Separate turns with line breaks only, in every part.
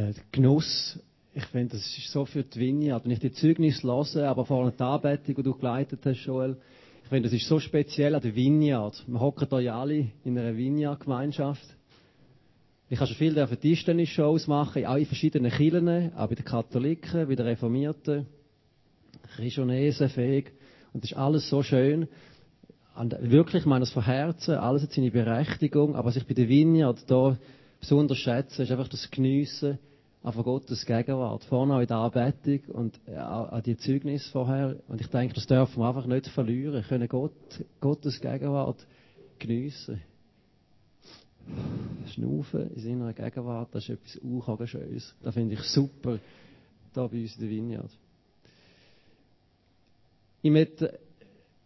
äh, Genuss. Ich finde, das ist so für die Vineyard. Wenn ich die Zeugnis höre, aber vor allem die Anbetung, die du geleitet hast, Joel, ich finde, das ist so speziell an der Vineyard. Wir hocken hier ja alle in einer Vineyard-Gemeinschaft. Ich habe schon viel Tischtennis-Shows machen, auch in verschiedenen Kirchen, auch bei den Katholiken, bei den Reformierten, Christonesen, fähig. Und das ist alles so schön. Und wirklich, ich meine es von Herzen, alles hat seine Berechtigung, aber was ich bei der Vineyard hier besonders schätze, ist einfach das Geniessen von Gottes Gegenwart. Vorne auch in der Anbetung und auch an die Zeugnis vorher. Und ich denke, das dürfen wir einfach nicht verlieren. Wir können Gott, Gottes Gegenwart geniessen. Schnaufen in seiner Gegenwart, das ist etwas Schönes. Das finde ich super, da bei uns in der Vineyard. Ich möchte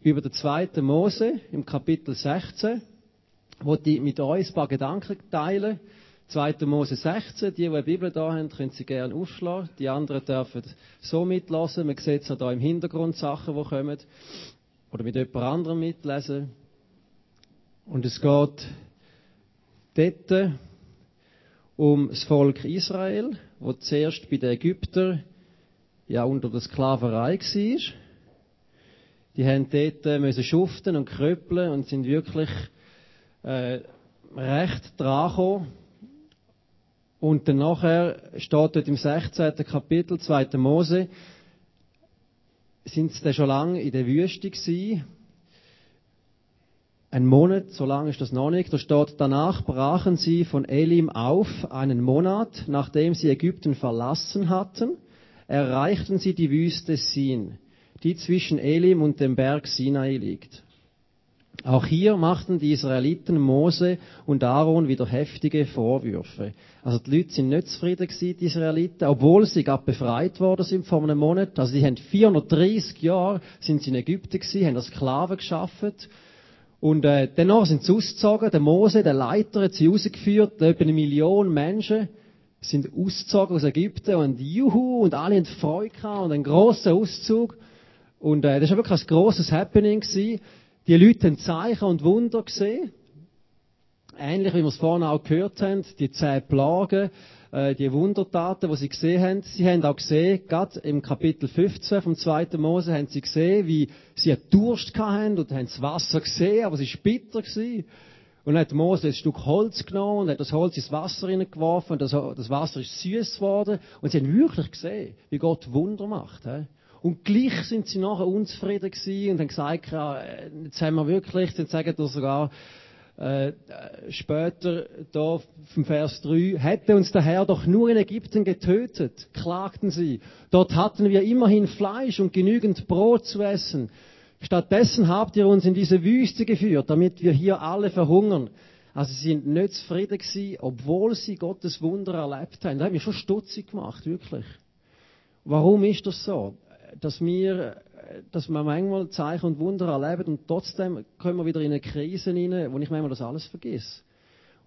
über den zweiten Mose im Kapitel 16, wo die mit uns ein paar Gedanken teilen. 2. Mose 16, die, die eine Bibel da haben, können sie gerne aufschlagen. Die anderen dürfen so mitlassen. Man sieht auch da im Hintergrund Sachen, die kommen. Oder mit jemand anderem mitlesen. Und es geht dort um das Volk Israel, wo zuerst bei den Ägyptern ja unter der Sklaverei war. Die haben dort äh, müssen schuften und kröppeln und sind wirklich äh, recht dran gekommen. Und dann nachher steht dort im 16. Kapitel 2. Mose, sind sie dann schon lange in der Wüste gewesen. Ein Monat, so lange ist das noch nicht. Da steht, danach brachen sie von Elim auf, einen Monat, nachdem sie Ägypten verlassen hatten, erreichten sie die Wüste Sin die zwischen Elim und dem Berg Sinai liegt. Auch hier machten die Israeliten Mose und Aaron wieder heftige Vorwürfe. Also die Leute sind nicht zufrieden gewesen, die Israeliten, obwohl sie gerade befreit worden sind vor einem Monat. Also die haben 430 Jahre sind sie in Ägypten gewesen, haben als Sklaven geschafft. Und äh, danach sind sie ausgezogen. Der Mose, der Leiter, hat sie rausgeführt. Etwa eine Million Menschen sind ausgezogen aus Ägypten und Juhu und alle haben Freude gehabt und einen grossen Auszug. Und äh, das war wirklich ein grosses Happening. Gewesen. Die Leute haben Zeichen und Wunder gesehen. Ähnlich wie wir es vorhin auch gehört haben, die zehn Plagen, äh, die Wundertaten, die sie gesehen haben. Sie haben auch gesehen, gerade im Kapitel 15 vom 2. Mose, haben sie gesehen, wie sie einen Durst hatten und haben das Wasser gesehen, aber es war bitter. Gewesen. Und dann hat Mose ein Stück Holz genommen und hat das Holz ins Wasser hineingeworfen und das, das Wasser ist süß geworden. Und sie haben wirklich gesehen, wie Gott Wunder macht. He? Und gleich sind sie nachher unzufrieden gewesen und haben gesagt, jetzt haben wir wirklich, dann sagen wir sogar, äh, später da vom Vers 3, hätte uns der Herr doch nur in Ägypten getötet, klagten sie. Dort hatten wir immerhin Fleisch und genügend Brot zu essen. Stattdessen habt ihr uns in diese Wüste geführt, damit wir hier alle verhungern. Also sie sind nicht zufrieden gewesen, obwohl sie Gottes Wunder erlebt haben. Das hat mich schon stutzig gemacht, wirklich. Warum ist das so? Dass wir, dass wir manchmal Zeichen und Wunder erleben und trotzdem kommen wir wieder in eine Krise hinein, wo ich manchmal das alles vergesse.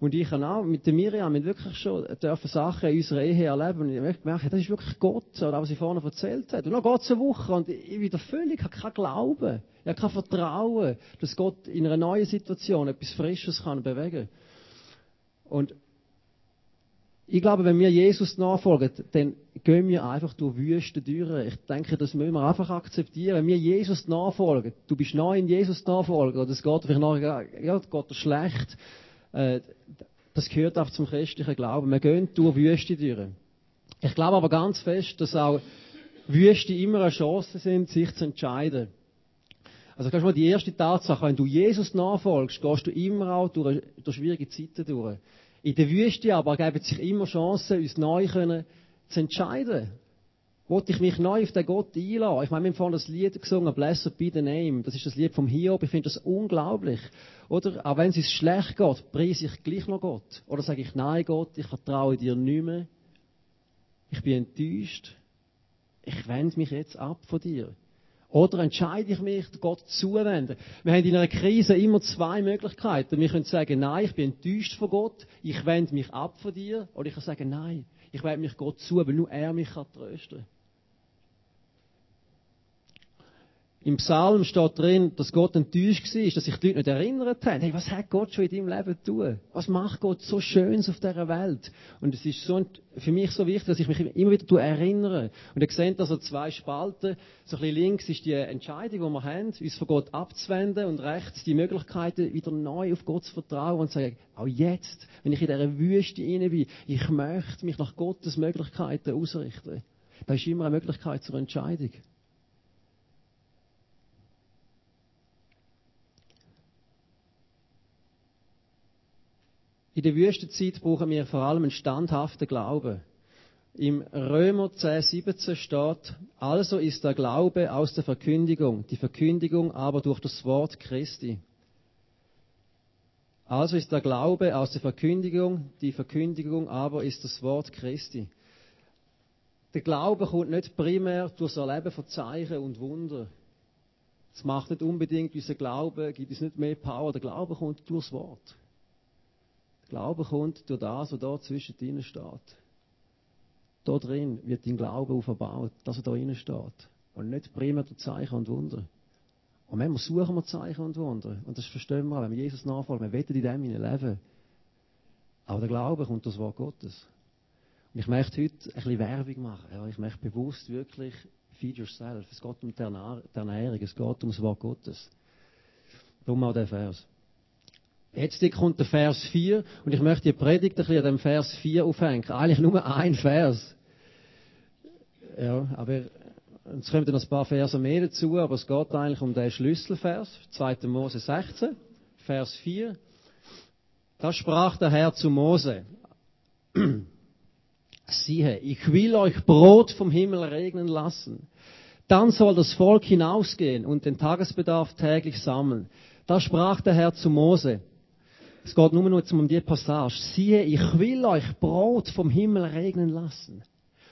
Und ich habe auch mit der Miriam mit wirklich schon dürfen Sachen in unserer Ehe erleben und ich merke, das ist wirklich Gott, oder was sie vorhin erzählt hat. Und dann geht es eine Woche und ich wieder völlig, habe kein Glauben, ich habe kein Vertrauen, dass Gott in einer neuen Situation etwas Frisches kann bewegen. Und ich glaube, wenn wir Jesus nachfolgen, dann gehen wir einfach durch Wüste durch. Ich denke, das müssen wir einfach akzeptieren. Wenn wir Jesus nachfolgen, du bist neu in Jesus nachfolgen, oder es geht vielleicht nachher, ja, geht schlecht, äh, das gehört auch zum christlichen Glauben. Wir gehen durch Wüste durch. Ich glaube aber ganz fest, dass auch Wüste immer eine Chance sind, sich zu entscheiden. Also kannst du mal die erste Tatsache, wenn du Jesus nachfolgst, gehst du immer auch durch, durch schwierige Zeiten durch. In der Wüste aber geben sich immer Chancen, uns neu können zu entscheiden. Wollte ich mich neu auf den Gott einladen? Ich meine, wir haben vorhin das Lied gesungen, Blessed be the Name. Das ist das Lied vom Hiob. Ich finde das unglaublich. Oder? Auch wenn es uns schlecht geht, preise ich gleich noch Gott. Oder sage ich, nein Gott, ich vertraue dir nicht mehr. Ich bin enttäuscht. Ich wende mich jetzt ab von dir. Oder entscheide ich mich, Gott zuwenden? Wir haben in einer Krise immer zwei Möglichkeiten. Wir können sagen, nein, ich bin enttäuscht von Gott, ich wende mich ab von dir. Oder ich kann sagen, nein, ich wende mich Gott zu, weil nur er mich kann trösten Im Psalm steht drin, dass Gott enttäuscht war, dass sich die Leute nicht erinnert haben. Hey, was hat Gott schon in deinem Leben tun? Was macht Gott so Schönes auf dieser Welt? Und es ist so, für mich so wichtig, dass ich mich immer wieder erinnere. Und ihr seht also zwei Spalten. So ein bisschen links ist die Entscheidung, die wir haben, uns von Gott abzuwenden und rechts die Möglichkeit, wieder neu auf Gott zu vertrauen und zu sagen, auch jetzt, wenn ich in dieser Wüste inne bin, ich möchte mich nach Gottes Möglichkeiten ausrichten. Da ist immer eine Möglichkeit zur Entscheidung. In der Wüstenzeit brauchen wir vor allem einen standhaften Glauben. Im Römer 10, 17 steht, also ist der Glaube aus der Verkündigung, die Verkündigung aber durch das Wort Christi. Also ist der Glaube aus der Verkündigung, die Verkündigung aber ist das Wort Christi. Der Glaube kommt nicht primär durch das Erleben von Zeichen und Wunder. Es macht nicht unbedingt unser Glaube, gibt es nicht mehr Power. Der Glaube kommt durchs Wort. Glaube kommt durch das, was da zwischen ihnen steht. Da drin wird dein Glaube aufgebaut, dass er da drinnen steht. Und nicht primär durch Zeichen und Wunder. Und manchmal suchen wir Zeichen und Wunder. Und das verstehen wir wenn wir Jesus nachfolgen. Wir wollen in dem leben. Aber der Glaube kommt durch das Wort Gottes. Und ich möchte heute ein bisschen Werbung machen. Ja, ich möchte bewusst wirklich feed yourself. Es geht um die Ernährung, es geht um das Wort Gottes. Darum auch der Vers. Jetzt kommt der Vers 4 und ich möchte die Predigt ein bisschen an dem Vers 4 aufhängen. Eigentlich nur ein Vers. Ja, aber es kommen noch ein paar Verse mehr dazu, aber es geht eigentlich um den Schlüsselvers, 2. Mose 16, Vers 4. Da sprach der Herr zu Mose. Siehe, ich will euch Brot vom Himmel regnen lassen. Dann soll das Volk hinausgehen und den Tagesbedarf täglich sammeln. Da sprach der Herr zu Mose. Es geht nur noch um die Passage. Siehe, ich will euch Brot vom Himmel regnen lassen.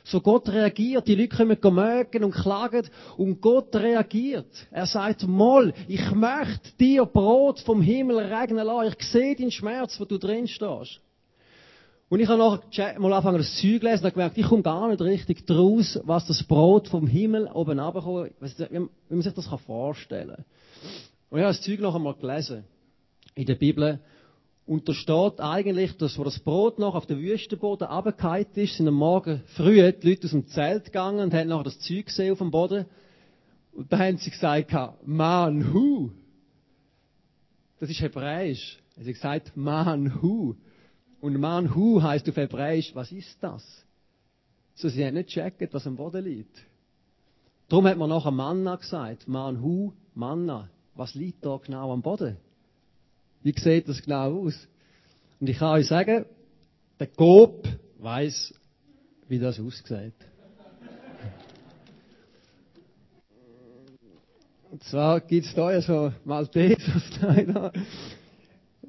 So Gott reagiert, die Leute kommen mögen und klagen und Gott reagiert. Er sagt, Moll, ich möchte dir Brot vom Himmel regnen lassen. Ich sehe den Schmerz, wo du drin stehst. Und ich habe nachher mal angefangen, das Zeug lesen und gemerkt, ich komme gar nicht richtig draus, was das Brot vom Himmel oben runterkommt, wie man sich das vorstellen kann. Und ich habe das Zeug noch einmal gelesen. In der Bibel. Und da steht eigentlich, dass, wo das Brot noch auf den Wüstenboden runtergefallen ist, sind am Morgen früh die Leute aus dem Zelt gegangen und haben nachher das Zeug gesehen auf dem Boden. Und da haben sie gesagt, Manhu. Das ist Hebräisch. Sie haben gesagt, Manhu. Und Manhu heißt auf Hebräisch, was ist das? So, sie haben nicht gecheckt, was am Boden liegt. Darum hat man nachher Manna gesagt. Manhu, Manna. Was liegt da genau am Boden? Wie sieht das genau aus? Und ich kann euch sagen, der Coop weiß, wie das aussieht. Und zwar gibt es da ja so Maltesers.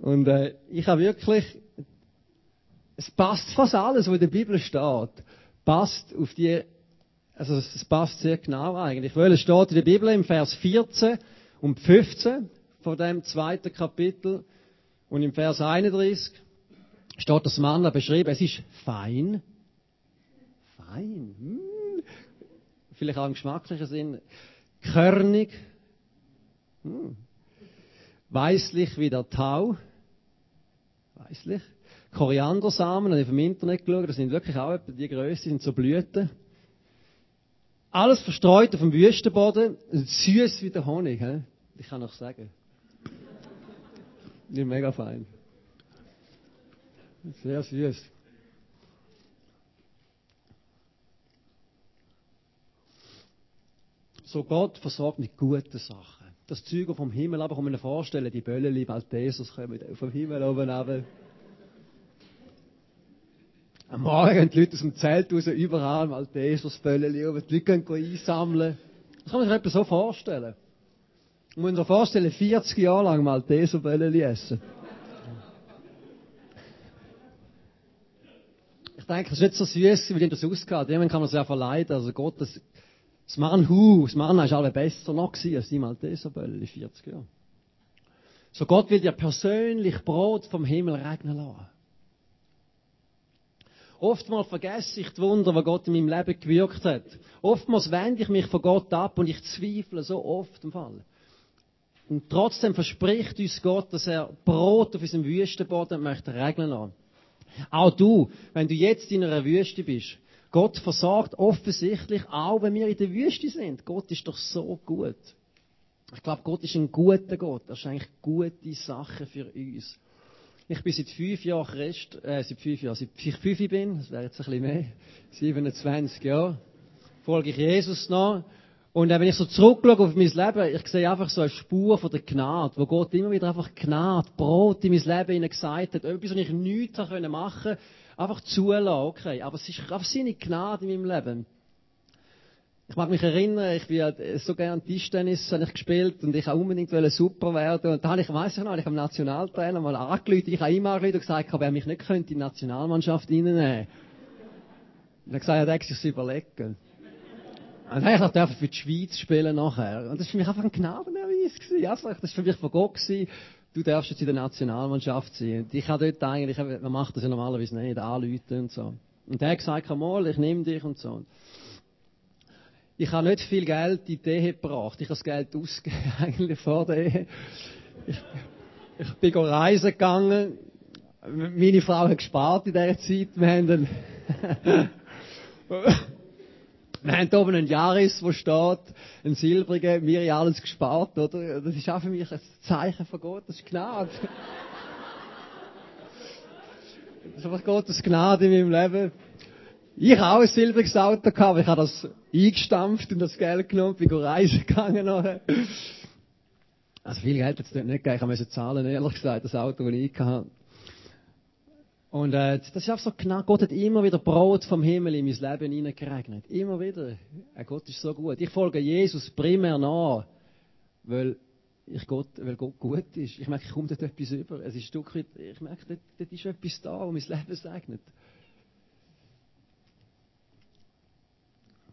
Und äh, ich habe wirklich, es passt fast alles, was in der Bibel steht, passt auf die, also es passt sehr genau eigentlich. Weil es steht in der Bibel im Vers 14 und 15, von dem zweiten Kapitel. Und im Vers 31 steht das Manna beschrieben, es ist fein. Fein. Hm. Vielleicht auch im geschmacklichen Sinn. Körnig. Hm. Weißlich wie der Tau. Weißlich. Koriandersamen, habe ich vom Internet geschaut, das sind wirklich auch etwa die Größe, sind so Blüten. Alles verstreut auf dem Wüstenboden, süß wie der Honig. He? Ich kann noch sagen. Die mega fein. Sehr süß. So Gott versorgt mit guten Sachen. Das Zeug vom Himmel, aber kann man sich vorstellen, die Bölleli, Maltesers kommen vom Himmel oben runter. Am Morgen gehen die Leute aus dem Zelt raus, überall Maltesers, Bölleli, die Leute gehen einsammeln. Das kann man sich etwa so vorstellen. Man muss sich vorstellen, 40 Jahre lang Malteser Bölleli essen. Ich denke, das ist nicht so süß, wie das ausgeht. Jemand kann man ja verleiden. Also Gott, das, das Manhu, das Manna ist alle besser noch gewesen als die Malteser Bölleli 40 Jahre. So Gott will dir persönlich Brot vom Himmel regnen lassen. Oftmals vergesse ich die Wunder, die Gott in meinem Leben gewirkt hat. Oftmals wende ich mich von Gott ab und ich zweifle so oft im Fall. Und trotzdem verspricht uns Gott, dass er Brot auf unserem Wüstenboden möchte regnen lassen. Auch du, wenn du jetzt in einer Wüste bist, Gott versorgt offensichtlich, auch wenn wir in der Wüste sind. Gott ist doch so gut. Ich glaube, Gott ist ein guter Gott. Er schenkt gute Sachen für uns. Ich bin seit fünf Jahren Christ, äh, seit fünf Jahren, seit ich fünf bin, das wäre jetzt ein bisschen mehr, 27 Jahre, folge ich Jesus nach. Und wenn ich so zurückschaue auf mein Leben, ich sehe einfach so eine Spur von der Gnade, wo Gott immer wieder einfach Gnade, Brot in mein Leben gesagt hat, etwas, was ich nichts machen konnte, einfach zulassen, okay. Aber es ist einfach seine Gnade in meinem Leben. Ich mag mich erinnern, ich bin so gerne Tischtennis habe ich gespielt und ich wollte unbedingt super werden. Und da habe ich, weiss ich noch, ich habe Nationaltrainer mal angerufen, ich habe ihm angerufen und gesagt, ob er mich nicht könnte in die Nationalmannschaft reinnehmen. Und er hat gesagt, er hätte sich überlegen. Und dann habe ich für die Schweiz spielen nachher. Und das war für mich einfach ein Gnadenerweis gewesen. Also, das war für mich von Gott gewesen. Du darfst jetzt in der Nationalmannschaft sein. Und ich habe dort eigentlich, man macht das ja normalerweise nicht, anrufen und so. Und der hat gesagt, komm mal, ich nehme dich und so. Ich habe nicht viel Geld in die Ehe gebracht. Ich habe das Geld ausgegeben, eigentlich vor der Ehe. Ich, ich bin reisen gegangen. Meine Frau hat gespart in dieser Zeit. Wir haben dann Wir haben oben einen Jahres, wo steht, ein silbriger, mir ja alles gespart, oder? Das ist auch für mich ein Zeichen von Gott, das ist Gnade. Das ist einfach Gottes Gnade in meinem Leben. Ich habe auch ein silbriges Auto gehabt, ich habe das eingestampft und das Geld genommen, bin reisen gegangen nachher. Also viel Geld hat es dort nicht gegeben, ich musste zahlen, ehrlich gesagt, das Auto, das ich hatte. Und äh, das ist einfach so genau. Gott hat immer wieder Brot vom Himmel in mein Leben hineingeregnet. Immer wieder. Äh, Gott ist so gut. Ich folge Jesus primär nach, weil, ich Gott, weil Gott gut ist. Ich merke, ich komme dort etwas über. Es ist ein Stück weit, ich merke, dort, dort ist etwas da, was mein Leben segnet.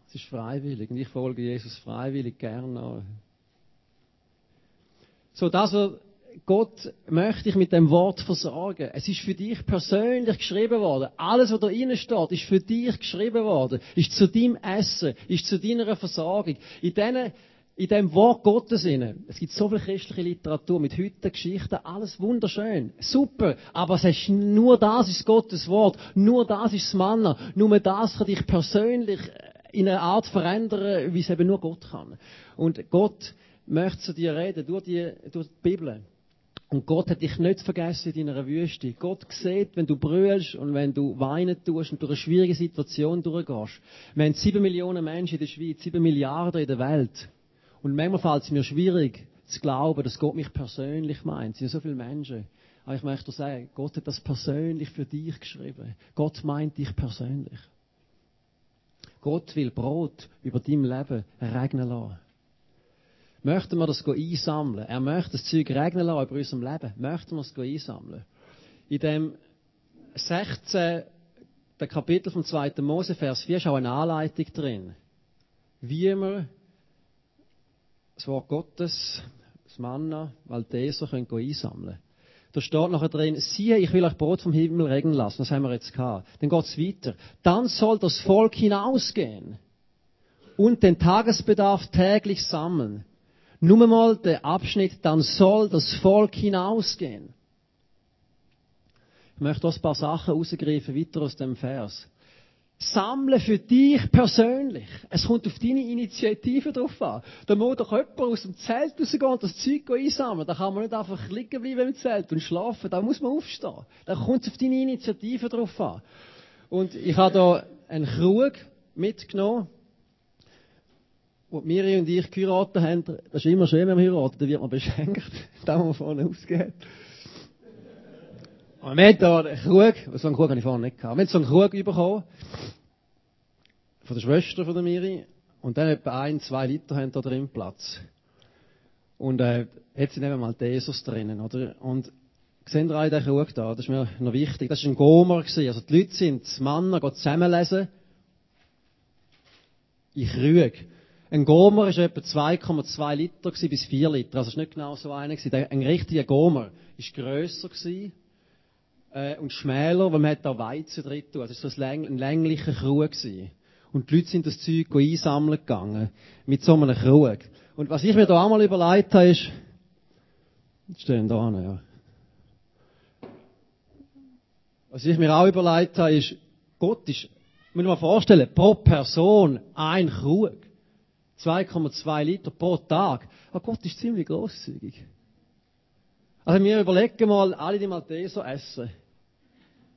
Es ist freiwillig und ich folge Jesus freiwillig gerne nach. So, das, was Gott möchte dich mit dem Wort versorgen. Es ist für dich persönlich geschrieben worden. Alles, was da drinnen steht, ist für dich geschrieben worden. Ist zu deinem Essen, ist zu deiner Versorgung. In diesen in dem Wort Gottes inne. Es gibt so viel christliche Literatur mit Hütten, Geschichten, alles wunderschön. Super. Aber es ist nur das ist Gottes Wort. Nur das ist das Manna. Nur das kann dich persönlich in einer Art verändern, wie es eben nur Gott kann. Und Gott möchte zu dir reden durch die, durch die Bibel. Und Gott hat dich nicht vergessen in deiner Wüste. Gott sieht, wenn du brüllst und wenn du weinen tust und durch eine schwierige Situation durchgehst. Wir haben sieben Millionen Menschen in der Schweiz, sieben Milliarden in der Welt. Und manchmal fällt es mir schwierig zu glauben, dass Gott mich persönlich meint. Es sind so viele Menschen. Aber ich möchte sagen, Gott hat das persönlich für dich geschrieben. Gott meint dich persönlich. Gott will Brot über dein Leben regnen lassen möchten wir das einsammeln. Er möchte das Zeug regnen lassen über unserem Leben. Möchten wir es einsammeln. In dem 16. Der Kapitel vom 2. Mose, Vers 4, ist auch eine Anleitung drin. Wie wir das Wort Gottes, das Manna, Malteser, können einsammeln Da steht nachher drin, siehe, ich will euch Brot vom Himmel regnen lassen. Das haben wir jetzt gehabt. Dann geht es weiter. Dann soll das Volk hinausgehen und den Tagesbedarf täglich sammeln. Nur mal der Abschnitt, dann soll das Volk hinausgehen. Ich möchte ein paar Sachen rausgreifen, weiter aus dem Vers. Sammle für dich persönlich. Es kommt auf deine Initiative drauf an. Da muss doch jemand aus dem Zelt rausgehen und das Zeug einsammeln. Da kann man nicht einfach liegen bleiben im Zelt und schlafen. Da muss man aufstehen. Da kommt es auf deine Initiative drauf an. Und ich habe da einen Krug mitgenommen wo Miri und ich geheiratet haben, das ist immer schön, wenn man heiratet, da wird man beschenkt, da wo man vorne ausgeht. Und wir haben da einen Krug, so einen Krug habe ich vorne nicht gehabt, wir haben so einen Krug bekommen, von der Schwester von der Miri, und dann etwa ein, zwei Liter haben da drin Platz. Und, äh, jetzt sind eben mal Jesus drinnen, oder? Und, Seht ihr den Krug da? Das ist mir noch wichtig. Das war ein Gomer. Gewesen. Also die Leute sind, das Männer, gehen zusammenlesen. Ich Krüge. Ein Gomer war etwa 2,2 Liter bis 4 Liter. Also es war nicht genau so einer. Ein richtiger Gomer war grösser. Äh, und schmäler, weil man hat da Weizen drin tun. Also es war so ein, länglicher Krug. Und die Leute sind das Zeug einsammeln gegangen. Mit so einem Krug. Und was ich mir da einmal überlegt habe, ist, stehen da ja. Was ich mir auch überlegt habe, ist, Gott ist, muss man vorstellen, pro Person ein Krug. 2,2 Liter pro Tag. Aber Gott ist ziemlich großzügig. Also wir überlegen mal, alle die Malteser essen.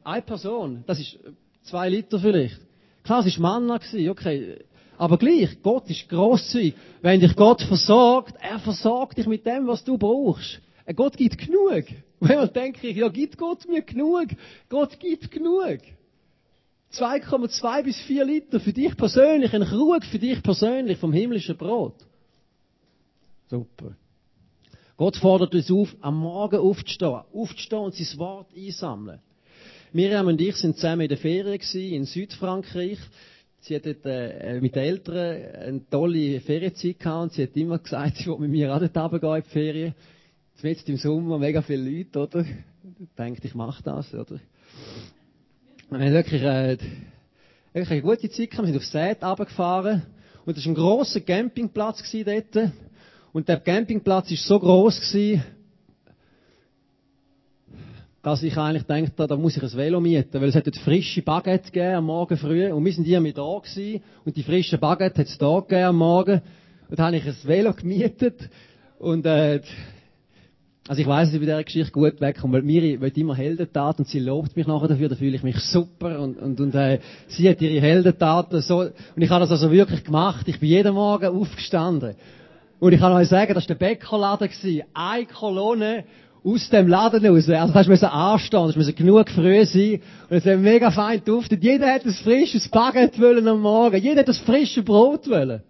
Eine Person, das ist zwei Liter vielleicht. Klar, es war Manna, okay. Aber gleich, Gott ist grosszügig. Wenn dich Gott versorgt, er versorgt dich mit dem, was du brauchst. Gott gibt genug. Wenn man denkt, ja, gibt Gott mir genug? Gott gibt genug. 2,2 bis 4 Liter für dich persönlich, ein Krug für dich persönlich vom himmlischen Brot. Super. Gott fordert uns auf, am Morgen aufzustehen, aufzustehen und sein Wort einsammeln. Miriam und ich sind zusammen in der Ferien in Südfrankreich. Sie hat dort, äh, mit den Eltern eine tolle Ferienzeit gehabt und sie hat immer gesagt, sie will mit mir auch dort runtergehen in die Ferien. Jetzt im Sommer mega viele Leute, oder? Ich denke, ich mache das, oder? Wir haben wirklich, äh, wirklich eine gute Zeit gehabt. Wir sind auf Sät runtergefahren. Und das war ein grosser Campingplatz dort. Und der Campingplatz war so gross gewesen, dass ich eigentlich dachte, da muss ich ein Velo mieten, weil es hat frische Baguette gegeben am Morgen früh und wir sind hier mit da gewesen und die frische Baguette hat es da gegeben am Morgen und da habe ich ein Velo gemietet und äh, also ich weiß, dass ich bei dieser Geschichte gut wegkomme, weil Miri will immer Heldentaten und sie lobt mich nachher dafür, da fühle ich mich super und, und, und äh, sie hat ihre Heldentaten so, und ich habe das also wirklich gemacht. Ich bin jeden Morgen aufgestanden. Und ich kann euch sagen, das war der Bäckerladen. Eine Kolonne aus dem Laden raus. Also du musst anstehen, du musst genug früh sein. Und es hat mega fein duftet. Jeder hat ein frisches Baguette wollen am Morgen. Jeder hat das frische Brot wollen.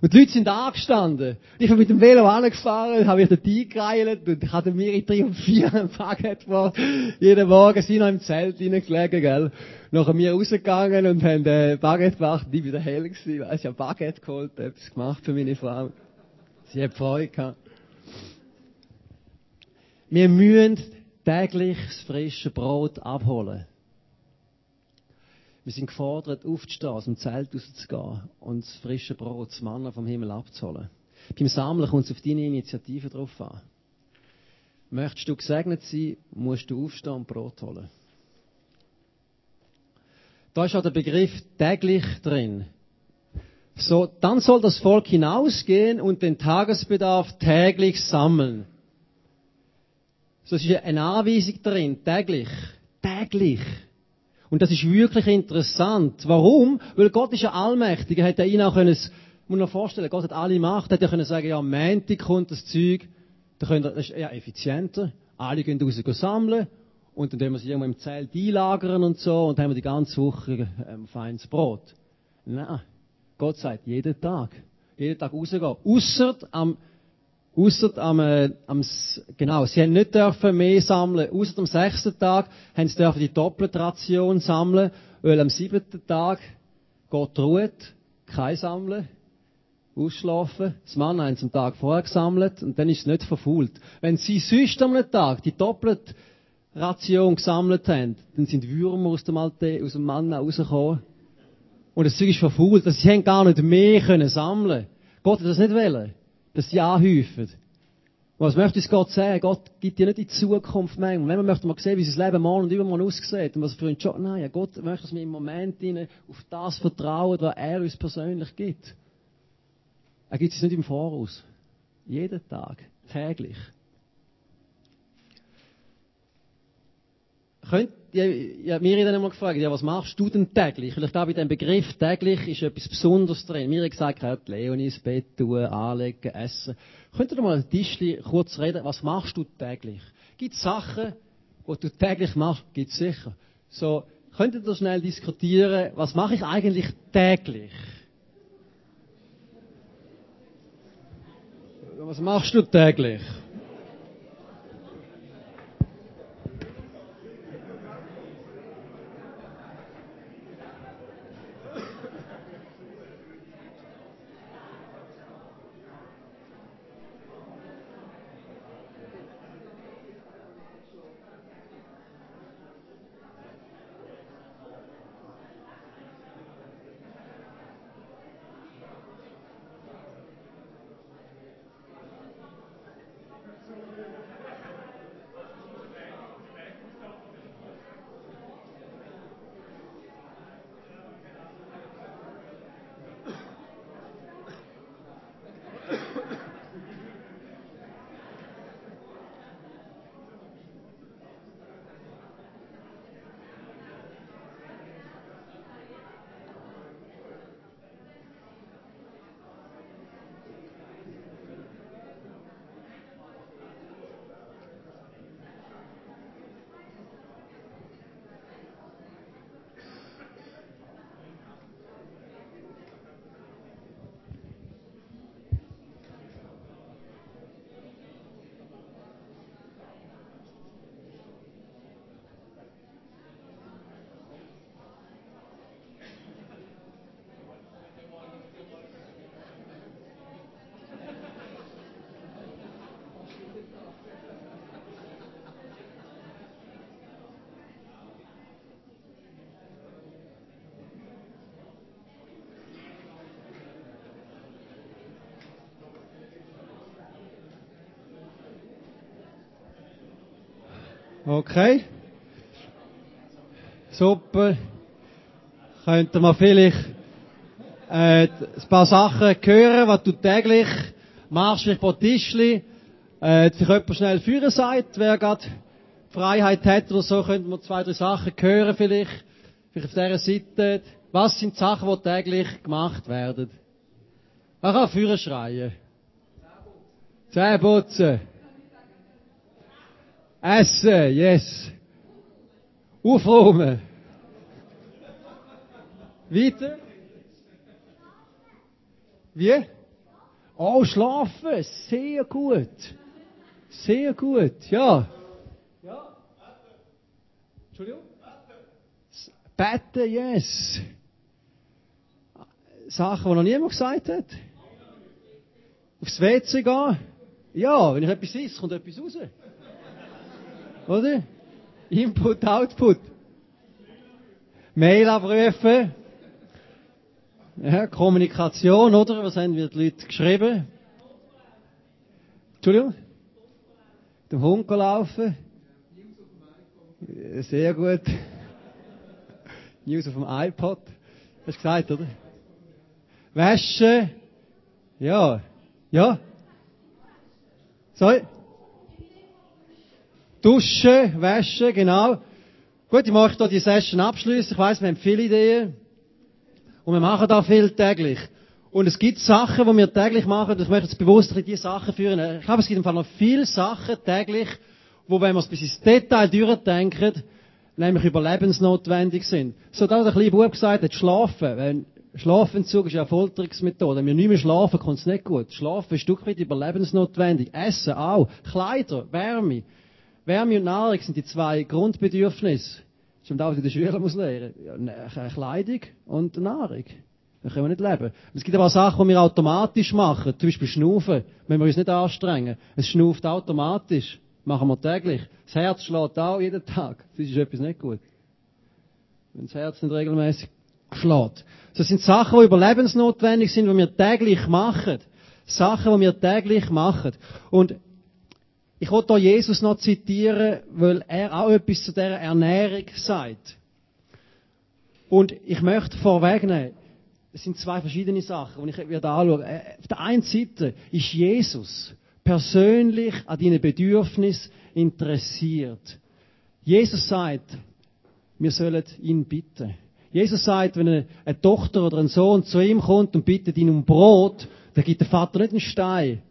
Und die Leute sind angestanden. Ich bin mit dem Velo angefahren, habe mich dort eingereilt und ich hatte mir triumphieren ein Baguette vor. Jeden Morgen sind noch im Zelt reingelegen, gell. Nachher wir rausgegangen und haben äh, Baguette gemacht. Die wieder hell gewesen. Weißt, ich habe Baguette geholt, etwas gemacht für meine Frau. Sie hat Freude gehabt. Wir müssen täglich das frische Brot abholen. Wir sind gefordert, aufzustehen, aus dem Zelt rauszugehen und das frische Brot, das Manna vom Himmel abzuholen. Beim Sammeln kommt es auf deine Initiative drauf an. Möchtest du gesegnet sein, musst du aufstehen und Brot holen. Da ist auch der Begriff täglich drin. So, dann soll das Volk hinausgehen und den Tagesbedarf täglich sammeln. So, ist eine Anweisung drin, täglich. Täglich. Und das ist wirklich interessant. Warum? Weil Gott ist ja allmächtig. Er hätte ihn auch können, muss man vorstellen, Gott hat alle Macht, er hätte können sagen, ja, am Montag kommt das Zeug, das ist eher effizienter. Alle gehen raus sammeln und dann können wir sie irgendwo im Zelt einlagern und so und dann haben wir die ganze Woche ähm, feines Brot. Nein. Gott sagt, jeden Tag. Jeden Tag rausgehen. Ausser am Ausser am, äh, am, genau, sie haben nicht dürfen mehr sammeln. Ausser am sechsten Tag haben sie dürfen die doppelte Ration sammeln, weil am siebten Tag Gott ruht, kein Sammeln, ausschlafen. Das Mann haben sie am Tag vorher gesammelt und dann ist es nicht verfault. Wenn sie sonst am Tag die doppelte Ration gesammelt haben, dann sind Würmer aus dem, Alte, aus dem Mann rausgekommen. Und das Zeug ist verfault. Also sie haben gar nicht mehr können sammeln. Gott hat das nicht wollen dass sie anhäufen. Was möchte uns Gott sagen? Gott gibt dir nicht die Zukunft manchmal. Wenn man möchte mal sehen, wie sein Leben morgen und übermorgen aussieht und was für ein Job. Nein, Gott möchte, dass wir im Moment auf das vertrauen, was er uns persönlich gibt. Er gibt es nicht im Voraus. Jeden Tag. Täglich. Könnt, ja, ja, mir dann einmal gefragt, ja, was machst du denn täglich? Weil ich glaube, in dem Begriff täglich ist etwas Besonderes drin. Mir hat gesagt, ja, Leonie ins Bett tun, anlegen, essen. Könnt ihr mal ein Tischchen kurz reden, was machst du täglich? Gibt es Sachen, die du täglich machst? Gibt es sicher. So, könnt ihr da schnell diskutieren, was mache ich eigentlich täglich? Was machst du täglich? Okay. Super. Könnten wir vielleicht äh, ein paar Sachen hören, was du täglich machst, vielleicht ein paar Tischli. Äh, vielleicht jemand schnell führen sagt, wer gerade Freiheit hat oder so, könnten wir zwei, drei Sachen hören vielleicht. Vielleicht auf dieser Seite. Was sind die Sachen, die täglich gemacht werden? Man kann führen schreien. Zähne putzen. Essen, yes. Aufräumen. Weiter. Wie? Oh, schlafen. Sehr gut. Sehr gut, ja. Ja. Entschuldigung? Betten, yes. Sachen, die noch niemand gesagt hat. Aufs WC gehen. Ja, wenn ich etwas esse, kommt etwas raus. Oder? Input, Output. Mail abrufen. Ja, Kommunikation, oder? Was haben wir die Leute geschrieben? Entschuldigung? Dem Hund laufen. Sehr gut. News auf dem iPod. Hast du gesagt, oder? Wäsche. Ja. Ja. Sorry. Duschen, waschen, genau. Gut, ich möchte hier die Session abschließen. Ich weiss, wir haben viele Ideen. Und wir machen da viel täglich. Und es gibt Sachen, die wir täglich machen, ich möchte jetzt bewusst in diese Sachen führen. Ich glaube, es gibt im Fall noch viele Sachen täglich, wo, wenn wir es bis ins Detail durchdenken, nämlich überlebensnotwendig sind. So da der kleine Bub gesagt hat, schlafen. Wenn Schlafentzug ist eine Folterungsmethode. Wenn wir nicht mehr schlafen, kommt es nicht gut. Schlafen ist ein Stück weit überlebensnotwendig. Essen auch. Kleider, Wärme. Wärme und Nahrung sind die zwei Grundbedürfnisse. Das ist in der Schule muss lernen. Ja, ne, Kleidung und Nahrung. Da können wir nicht leben. Es gibt aber auch Sachen, die wir automatisch machen. Zum Beispiel Schnaufen. Wenn wir uns nicht anstrengen. Es schnauft automatisch. Machen wir täglich. Das Herz schlägt auch jeden Tag. Das ist etwas nicht gut. Wenn das Herz nicht regelmäßig schlägt. Das sind Sachen, die überlebensnotwendig sind, die wir täglich machen. Sachen, die wir täglich machen. Und ich wollte hier Jesus noch zitieren, weil er auch etwas zu dieser Ernährung sagt. Und ich möchte vorwegnehmen, es sind zwei verschiedene Sachen, die ich wieder anschaue. Äh, auf der einen Seite ist Jesus persönlich an deinen Bedürfnissen interessiert. Jesus sagt, wir sollen ihn bitten. Jesus sagt, wenn eine, eine Tochter oder ein Sohn zu ihm kommt und bittet ihn um Brot, dann gibt der Vater nicht einen Stein,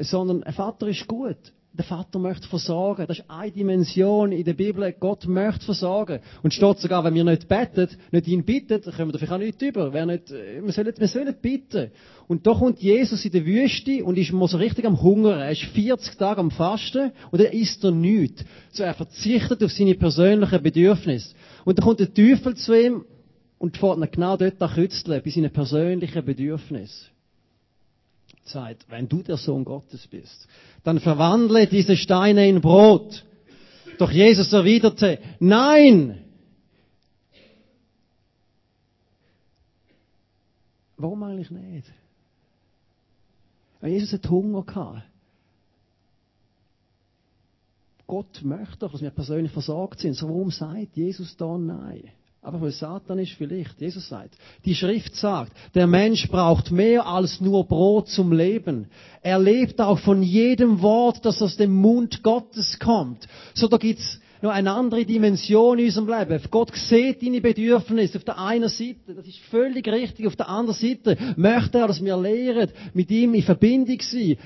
sondern ein Vater ist gut der Vater möchte versorgen. Das ist eine Dimension in der Bibel. Gott möchte versorgen. Und steht sogar, wenn wir nicht beten, nicht ihn bitten, dann können wir dafür auch nicht über. Wer nicht, wir sollen, wir sollen bitten. Und da kommt Jesus in die Wüste und ist mal so richtig am Hungern. Er ist 40 Tage am Fasten und er isst er nichts. So, er verzichtet auf seine persönlichen Bedürfnisse. Und dann kommt der Teufel zu ihm und fährt ihn genau dort an bei seinen persönlichen Bedürfnissen sagt, wenn du der Sohn Gottes bist, dann verwandle diese Steine in Brot. Doch Jesus erwiderte, nein! Warum eigentlich nicht? Weil Jesus hat Hunger gehabt. Gott möchte doch, dass wir persönlich versorgt sind. So warum sagt Jesus da nein? Aber weil Satan ist vielleicht, Jesus sagt, die Schrift sagt, der Mensch braucht mehr als nur Brot zum Leben. Er lebt auch von jedem Wort, das aus dem Mund Gottes kommt. So, da gibt's noch eine andere Dimension in unserem Leben. Gott sieht deine Bedürfnisse auf der einen Seite, das ist völlig richtig. Auf der anderen Seite möchte er, dass wir lehren, mit ihm in Verbindung sein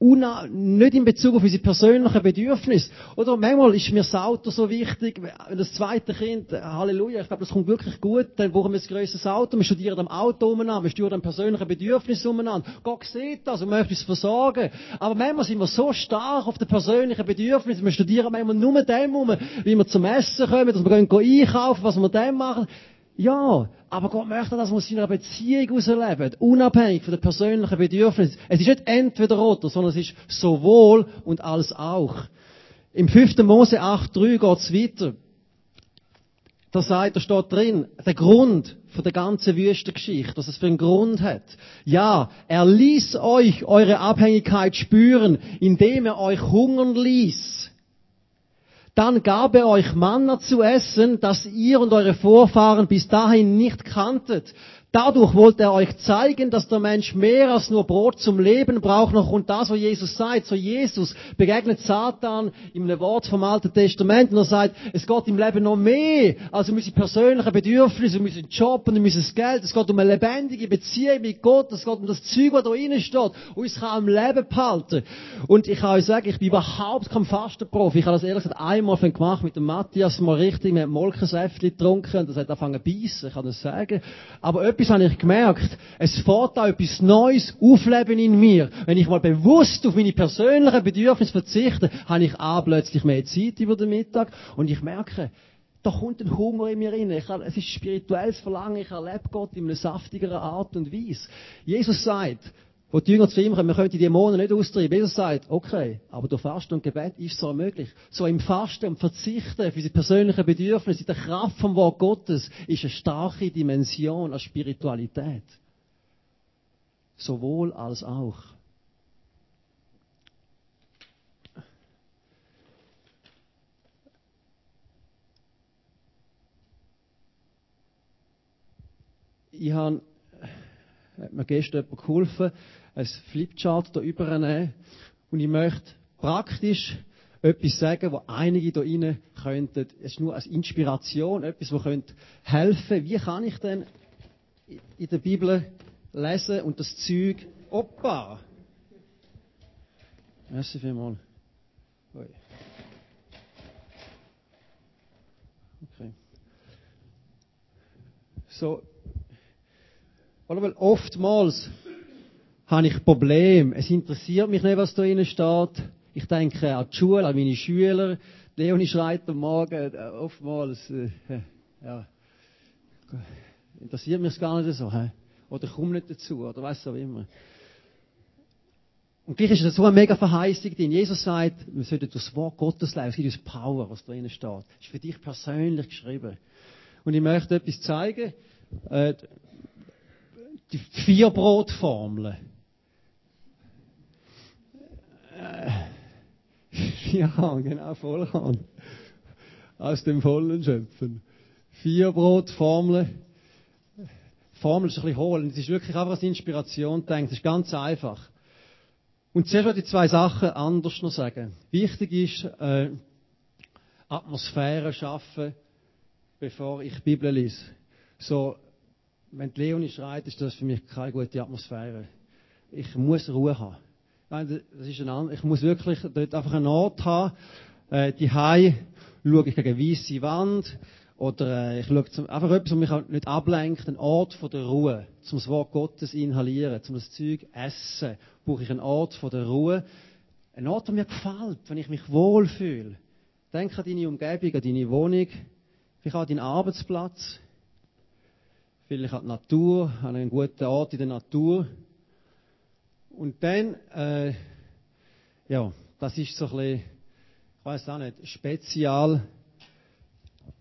Una, nicht in Bezug auf unsere persönlichen Bedürfnisse. Oder manchmal ist mir das Auto so wichtig, wenn das zweite Kind, Halleluja, ich glaube, das kommt wirklich gut, dann brauchen wir ein grösseres Auto, wir studieren am Auto umeinander, wir studieren am persönlichen Bedürfnis umeinander. Gott sieht das und möchte uns versorgen. Aber manchmal sind wir so stark auf den persönlichen Bedürfnissen, wir studieren manchmal nur dem um, wie wir zum Essen kommen, dass wir gehen einkaufen, was wir dem machen. Ja, aber Gott möchte, dass wir aus seiner Beziehung ausleben, unabhängig von den persönlichen Bedürfnissen. Es ist nicht entweder oder, sondern es ist sowohl und als auch. Im 5. Mose 8,3 geht es weiter. Da sagt, da steht drin, der Grund von der ganzen Wüstengeschichte, dass es für einen Grund hat. Ja, er ließ euch eure Abhängigkeit spüren, indem er euch hungern ließ. Dann gab er euch Manna zu essen, das ihr und eure Vorfahren bis dahin nicht kanntet. Dadurch wollte er euch zeigen, dass der Mensch mehr als nur Brot zum Leben braucht noch und das, was Jesus sagt. So Jesus begegnet Satan einem Wort vom Alten Testament und er sagt, es geht im Leben noch mehr als um unsere persönlichen Bedürfnisse, um unseren Job und um unser Geld. Es geht um eine lebendige Beziehung mit Gott. Es geht um das Zeug, was da drinnen steht und uns kann am Leben behalten. Und ich kann euch sagen, ich bin überhaupt kein Fastenprofi. Ich habe das ehrlich gesagt einmal gemacht mit dem Matthias mal richtig, mit Molkensäftchen getrunken und das hat angefangen zu beißen, ich kann das sagen. Aber etwas habe ich gemerkt. Es fährt da etwas Neues aufleben in mir. Wenn ich mal bewusst auf meine persönlichen Bedürfnisse verzichte, habe ich auch plötzlich mehr Zeit über den Mittag und ich merke, da kommt ein Hunger in mir rein. Ich, es ist spirituelles Verlangen. Ich erlebe Gott in einer saftigeren Art und Weise. Jesus sagt, wo die Jünger zu ihm kommen, wir können die Dämonen nicht austreiben. Jesus sagt, okay, aber durch Fasten und Gebet ist es so möglich. So im Fasten und Verzichten für unsere persönlichen Bedürfnisse, in der Kraft vom Wort Gottes, ist eine starke Dimension an Spiritualität. Sowohl als auch. Ich habe hat mir gestern jemand geholfen, ein Flipchart da übernehmen. Und ich möchte praktisch etwas sagen, wo einige da rein könnten. Es ist nur als Inspiration, etwas, wo könnte helfen. Wie kann ich denn in der Bibel lesen und das Zeug, Opa! Merci vielmals. Okay. So, oder? Weil oftmals habe ich Probleme. Es interessiert mich nicht, was da drinnen steht. Ich denke an die Schule, an meine Schüler. Leonie schreit am Morgen äh, oftmals, äh, ja, interessiert mich gar nicht so. He? Oder komme nicht dazu, oder was auch immer. Und gleich ist das so eine mega Verheißung drin. Jesus sagt, wir sollten das Wort Gottes lesen, es gibt uns Power, was da drinnen steht. Das ist für dich persönlich geschrieben. Und ich möchte etwas zeigen. Äh, die vier Brotformeln. Äh, ja, genau, Vollkorn. Aus dem Vollen schöpfen. Vier Brotformeln. Formel ist ein bisschen holen. Es ist wirklich einfach als Inspiration denkt. Es ist ganz einfach. Und zuerst möchte ich zwei Sachen anders noch sagen. Wichtig ist, äh, Atmosphäre schaffen, bevor ich Bibel lese. So, wenn die Leonie schreit, ist das für mich keine gute Atmosphäre. Ich muss Ruhe haben. Das ist ein, ich muss wirklich dort einfach einen Ort haben. Äh, die Hai schaue ich gegen eine weisse Wand. Oder äh, ich schaue zum, einfach etwas, was mich nicht ablenkt. Ein Ort von der Ruhe. Zum das Wort Gottes inhalieren. Zum das Zeug essen. Brauche ich einen Ort von der Ruhe. Ein Ort, der mir gefällt, wenn ich mich wohlfühle. Denk an deine Umgebung, an deine Wohnung. Vielleicht auch an deinen Arbeitsplatz vielleicht an die Natur, an einen guten Ort in der Natur. Und dann, äh, ja, das ist so ein bisschen, ich weiß auch nicht, spezial.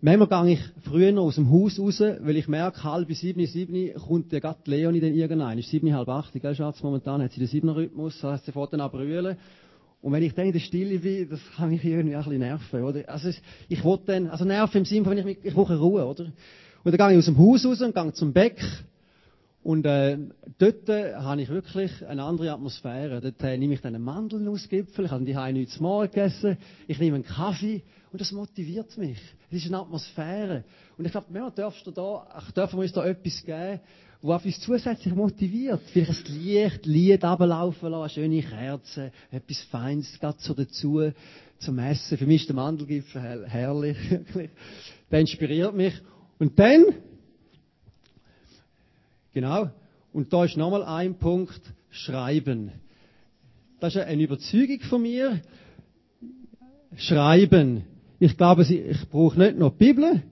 Manchmal gehe ich früher noch aus dem Haus raus, weil ich merke, halb sieben, sieben kommt ja gerade Leonie dann irgendein. Ist sieben, halb acht, gell, Schatz? Momentan hat sie den siebenen Rhythmus, das heißt, sie fährt dann an brüllen. Und wenn ich dann in der Stille bin, das kann mich irgendwie ein bisschen nerven, oder? Also, ich wollte dann, also nerven im Sinne von, ich mich, ich brauche Ruhe, oder? Und dann gehe ich aus dem Haus raus und gehe zum Beck. Und äh, dort äh, habe ich wirklich eine andere Atmosphäre. Dort äh, nehme ich dann einen Mandelnussgipfel, ich habe die Hause nichts Morgen gegessen, ich nehme einen Kaffee und das motiviert mich. Es ist eine Atmosphäre. Und ich glaube, darfst du da, dürfen wir uns da etwas geben, was uns zusätzlich motiviert. Vielleicht ein Licht, Lied ablaufen lassen, schöne Kerzen, etwas Feines so dazu zum Essen. Für mich ist der Mandelgipfel herrlich. Der inspiriert mich. Und dann, genau, und da ist nochmal ein Punkt, Schreiben. Das ist eine Überzeugung von mir. Schreiben. Ich glaube, ich brauche nicht nur die Bibel,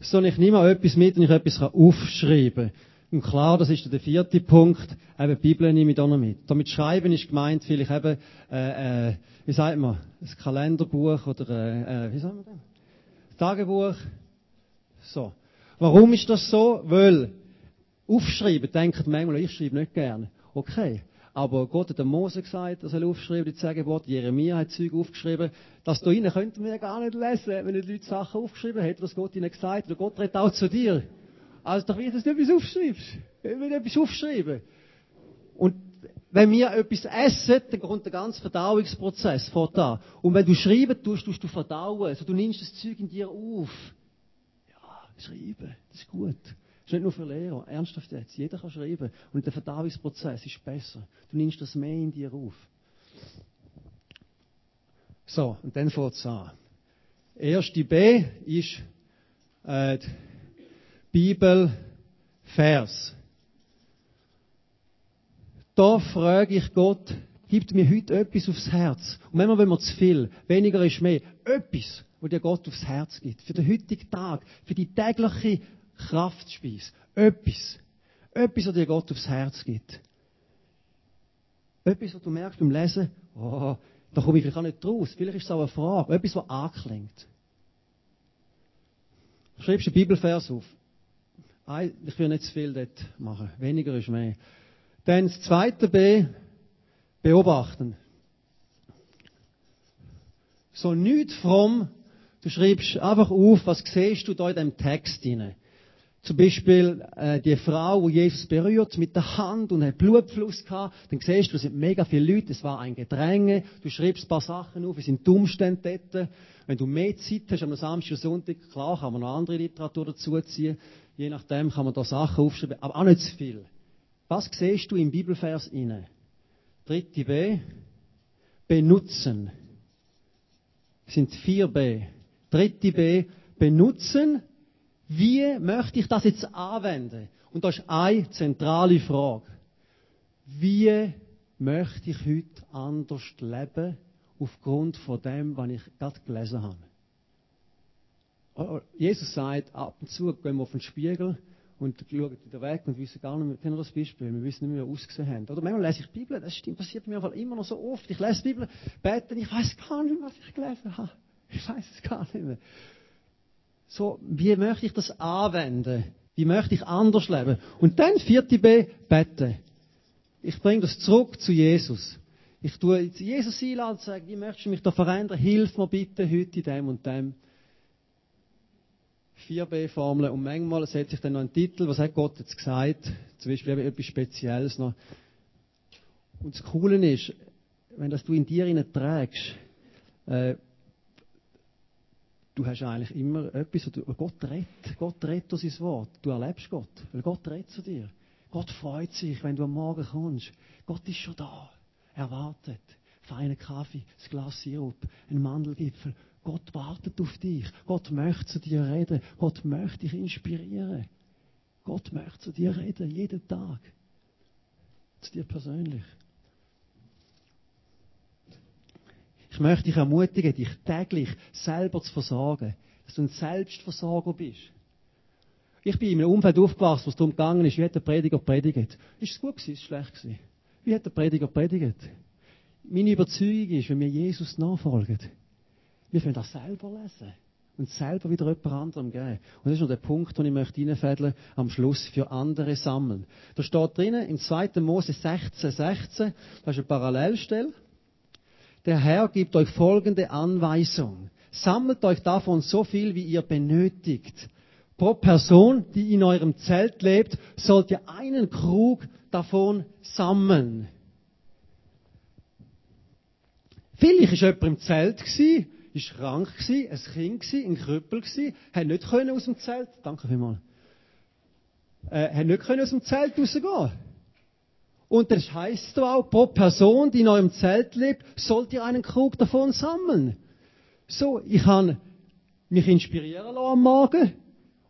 sondern ich nehme auch etwas mit und ich etwas aufschreiben Und klar, das ist der vierte Punkt, eben die Bibel nehme ich da noch mit. Damit Schreiben ist gemeint, vielleicht eben, äh, äh, wie sagt man, ein Kalenderbuch oder, äh, äh wie sagt man das? Tagebuch, So. Warum ist das so? Weil aufschreiben, denkt manchmal, ich schreibe nicht gerne. Okay. Aber Gott hat dem Mose gesagt, er soll aufschreiben, die zehn Gebote. Jeremia hat Zeug aufgeschrieben. Das da drinnen könnten wir gar nicht lesen, wenn nicht Leute Sachen aufgeschrieben hätten, was Gott ihnen gesagt hat. Und Gott redet auch zu dir. Also doch wie, dass du etwas aufschreibst. Ich will etwas aufschreiben. Und wenn wir etwas essen, dann kommt der ganze Verdauungsprozess vor da. Und wenn du schreiben tust, tust du verdauen. Also du nimmst das Zeug in dir auf. Schreiben, das ist gut. Das ist nicht nur für Lehrer, ernsthaft jetzt. Jeder kann schreiben. Und der Verdauungsprozess ist besser. Du nimmst das mehr in dir auf. So, und dann fängt es an. Erste B ist äh, Bibelvers. Da frage ich Gott, gibt mir heute etwas aufs Herz. Und manchmal wollen wir zu viel. Weniger ist mehr. Etwas, wo dir Gott aufs Herz gibt. Für den heutigen Tag. Für die tägliche Kraftspeise. Etwas. Etwas, was dir Gott aufs Herz gibt. Etwas, was du merkst beim Lesen, oh, da komme ich vielleicht auch nicht raus. Vielleicht ist es auch eine Frage. Etwas, was anklingt. Schreibst du einen Bibelvers auf. Ich will nicht zu viel dort machen. Weniger ist mehr. Dann das zweite B, beobachten. So nichts fromm, du schreibst einfach auf, was siehst du da in dem Text hinein. Zum Beispiel äh, die Frau, wo Jesus berührt mit der Hand und hat Blutfluss gehabt. Dann siehst du, es sind mega viele Leute, es war ein Gedränge. Du schreibst ein paar Sachen auf, es sind Umstände dort. Wenn du mehr Zeit hast am Samstag und Sonntag, klar, kann man noch andere Literatur dazu ziehen. Je nachdem kann man da Sachen aufschreiben, aber auch nicht zu viel. Was siehst du im Bibelvers inne? Dritte B. Benutzen. Sind vier B. Dritte B. Benutzen wie möchte ich das jetzt anwenden? Und das ist eine zentrale Frage. Wie möchte ich heute anders leben aufgrund von dem, was ich gerade gelesen habe? Oh, Jesus sagt, ab und zu gehen wir auf den Spiegel und schauen wieder weg und wissen gar nicht mehr, kennen das Beispiel, wir wissen nicht mehr, wie wir ausgesehen haben. Oder manchmal lese ich die Bibel, das stimmt, passiert mir immer noch so oft. Ich lese die Bibel, bete, ich weiß gar nicht mehr, was ich gelesen habe. Ich weiß es gar nicht mehr. So, wie möchte ich das anwenden? Wie möchte ich anders leben? Und dann, vierte B, beten. Ich bringe das zurück zu Jesus. Ich tue Jesus einladen und sage, wie möchtest du mich da verändern? Hilf mir bitte heute in dem und dem. 4b-Formel. Und manchmal setze ich dann noch einen Titel, was hat Gott jetzt gesagt? Zum Beispiel etwas Spezielles noch. Und das Coole ist, wenn das du in dir trägst, äh, du hast eigentlich immer etwas, du, Gott redet, Gott redet durch sein Wort. Du erlebst Gott, weil Gott redet zu dir. Gott freut sich, wenn du am Morgen kommst. Gott ist schon da. Er wartet. Feiner Kaffee, ein Glas Sirup, ein Mandelgipfel. Gott wartet auf dich. Gott möchte zu dir reden. Gott möchte dich inspirieren. Gott möchte zu dir reden, jeden Tag. Zu dir persönlich. Ich möchte dich ermutigen, dich täglich selber zu versorgen. Dass du ein Selbstversorger bist. Ich bin in einem Umfeld aufgewachsen, wo es darum gegangen ist, wie hat der Prediger predigt. Ist es gut gewesen, ist es schlecht gewesen? Wie hat der Prediger predigt? Meine Überzeugung ist, wenn wir Jesus nachfolgen, wir können das selber lesen und selber wieder jemand anderem geben. Und das ist noch der Punkt, den ich möchte reinfädeln, am Schluss für andere sammeln. Da steht drinnen, im 2. Mose 16, 16, das ist eine Parallelstelle. Der Herr gibt euch folgende Anweisung. Sammelt euch davon so viel, wie ihr benötigt. Pro Person, die in eurem Zelt lebt, sollt ihr einen Krug davon sammeln. Vielleicht war jemand im Zelt, war krank, ein Kind, ein Krüppel, hat nicht aus dem Zelt, danke vielmals, äh, hat nicht aus dem Zelt rausgehen und das heißt auch, pro Person, die in eurem Zelt lebt, sollt ihr einen Krug davon sammeln. So, ich kann mich inspirieren lassen am Morgen.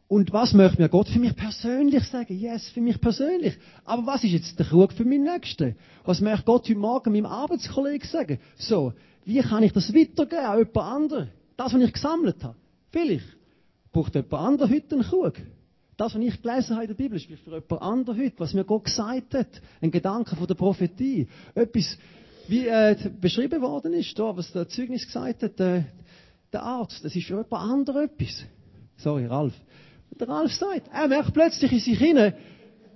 Und was möchte mir Gott für mich persönlich sagen? Yes, für mich persönlich. Aber was ist jetzt der Krug für meinen Nächsten? Was möchte Gott heute Morgen meinem Arbeitskollegen sagen? So, wie kann ich das weitergeben an jemand anderen? Das, was ich gesammelt habe. Vielleicht braucht jemand anderes heute einen Krug. Das, was ich gelesen habe in der Bibel, ist für jemand anderen heute, was mir Gott gesagt hat. Ein Gedanke von der Prophetie. Etwas, wie äh, beschrieben worden ist, was der Zeugnis gesagt hat, äh, der Arzt, das ist für jemand anderen etwas. Sorry, Ralf. Der Ralf sagt, er merkt plötzlich in sich hinein,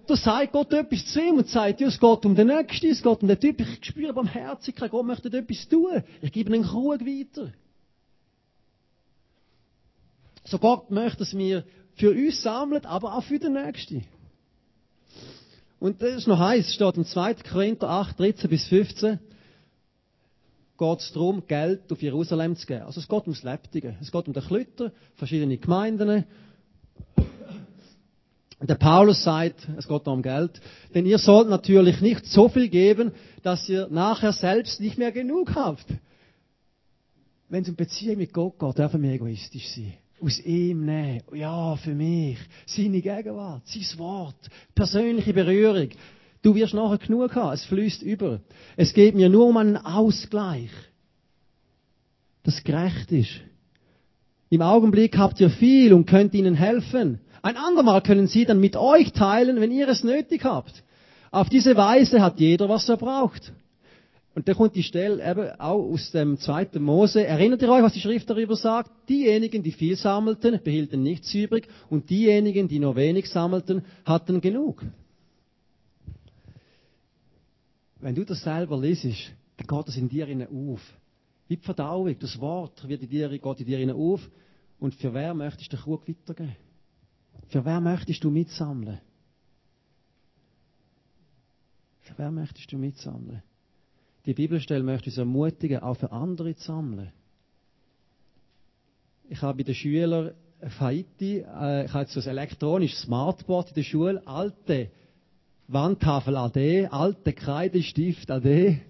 da sagt Gott etwas zu ihm und sagt, ja, es geht um den Nächsten, es geht um den Typ, ich spüre Barmherzigkeit, Gott möchte etwas tun. Ich gebe einen Krug weiter. So Gott möchte, dass wir für uns sammeln, aber auch für den Nächsten. Und das ist noch heiß, es steht im 2. Korinther 8, 13 bis 15, geht es darum, Geld auf Jerusalem zu geben. Also es geht ums Lebendige. Es geht um den Klütter, verschiedene Gemeinden. Der Paulus sagt, es geht um Geld, denn ihr sollt natürlich nicht so viel geben, dass ihr nachher selbst nicht mehr genug habt. Wenn es um Beziehung mit Gott geht, dürfen wir egoistisch sein aus ihm nehmen. Ja, für mich. Seine Gegenwart, sein Wort, persönliche Berührung. Du wirst nachher genug haben. Es fließt über. Es geht mir nur um einen Ausgleich. Das gerecht ist. Im Augenblick habt ihr viel und könnt ihnen helfen. Ein andermal können sie dann mit euch teilen, wenn ihr es nötig habt. Auf diese Weise hat jeder, was er braucht. Und da kommt die Stelle eben auch aus dem zweiten Mose. Erinnert ihr euch, was die Schrift darüber sagt? Diejenigen, die viel sammelten, behielten nichts übrig und diejenigen, die nur wenig sammelten, hatten genug. Wenn du das selber lesest, dann geht das in dir auf. Wie die Verdauung, das Wort wird in dir, geht in dir auf. Und für wer möchtest du den Krug weitergeben? Für wer möchtest du mitsammeln? Für wer möchtest du mitsammeln? Die Bibelstelle möchte uns ermutigen, auch für andere zu sammeln. Ich habe bei den Schülern auf Haiti, äh, ich habe jetzt so ein elektronisches Smartboard in der Schule, alte Wandtafel AD, alte Kreidestift AD.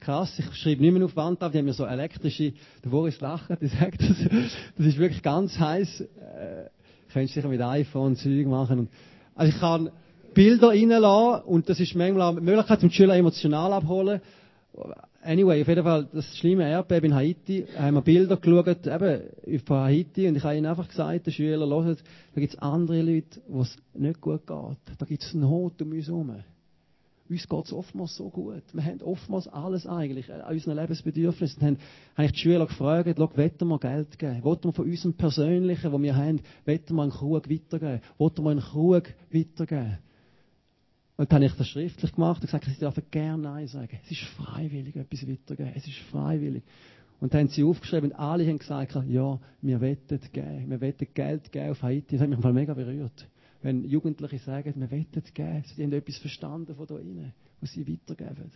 Krass, ich schreibe nicht mehr auf Wandtafel, die haben mir so elektrische, der Boris lacht, der sagt, das, das ist wirklich ganz heiß. Äh, könntest sicher mit iPhone Zeug machen. Also ich kann Bilder reinlassen und das ist manchmal auch eine Möglichkeit, um die Schüler emotional abholen. Anyway, auf jeden Fall, das schlimme Erdbeben in Haiti, haben wir Bilder geschaut, eben, von Haiti, und ich habe ihnen einfach gesagt, den Schülern, hört, da gibt es andere Leute, wo es nicht gut geht. Da gibt es Not um uns herum. Uns geht es oftmals so gut. Wir haben oftmals alles eigentlich an unseren Lebensbedürfnissen. Dann habe ich die Schüler gefragt, wollen wir Geld geben? Wollen wir von unserem Persönlichen, was wir haben, wollen wir einen Krug weitergeben? Wollen wir einen Krug weitergeben? Und dann habe ich das schriftlich gemacht und gesagt, sie dürfen gerne Nein sagen. Es ist freiwillig, etwas weiterzugeben. Es ist freiwillig. Und dann haben sie aufgeschrieben und alle haben gesagt, ja, wir wettet geben. Wir wettet Geld geben auf Haiti. Das hat mich mal mega berührt. Wenn Jugendliche sagen, wir wettet geben. Sie haben etwas verstanden von da innen, was sie weitergeben.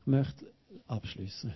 Ich möchte abschließen.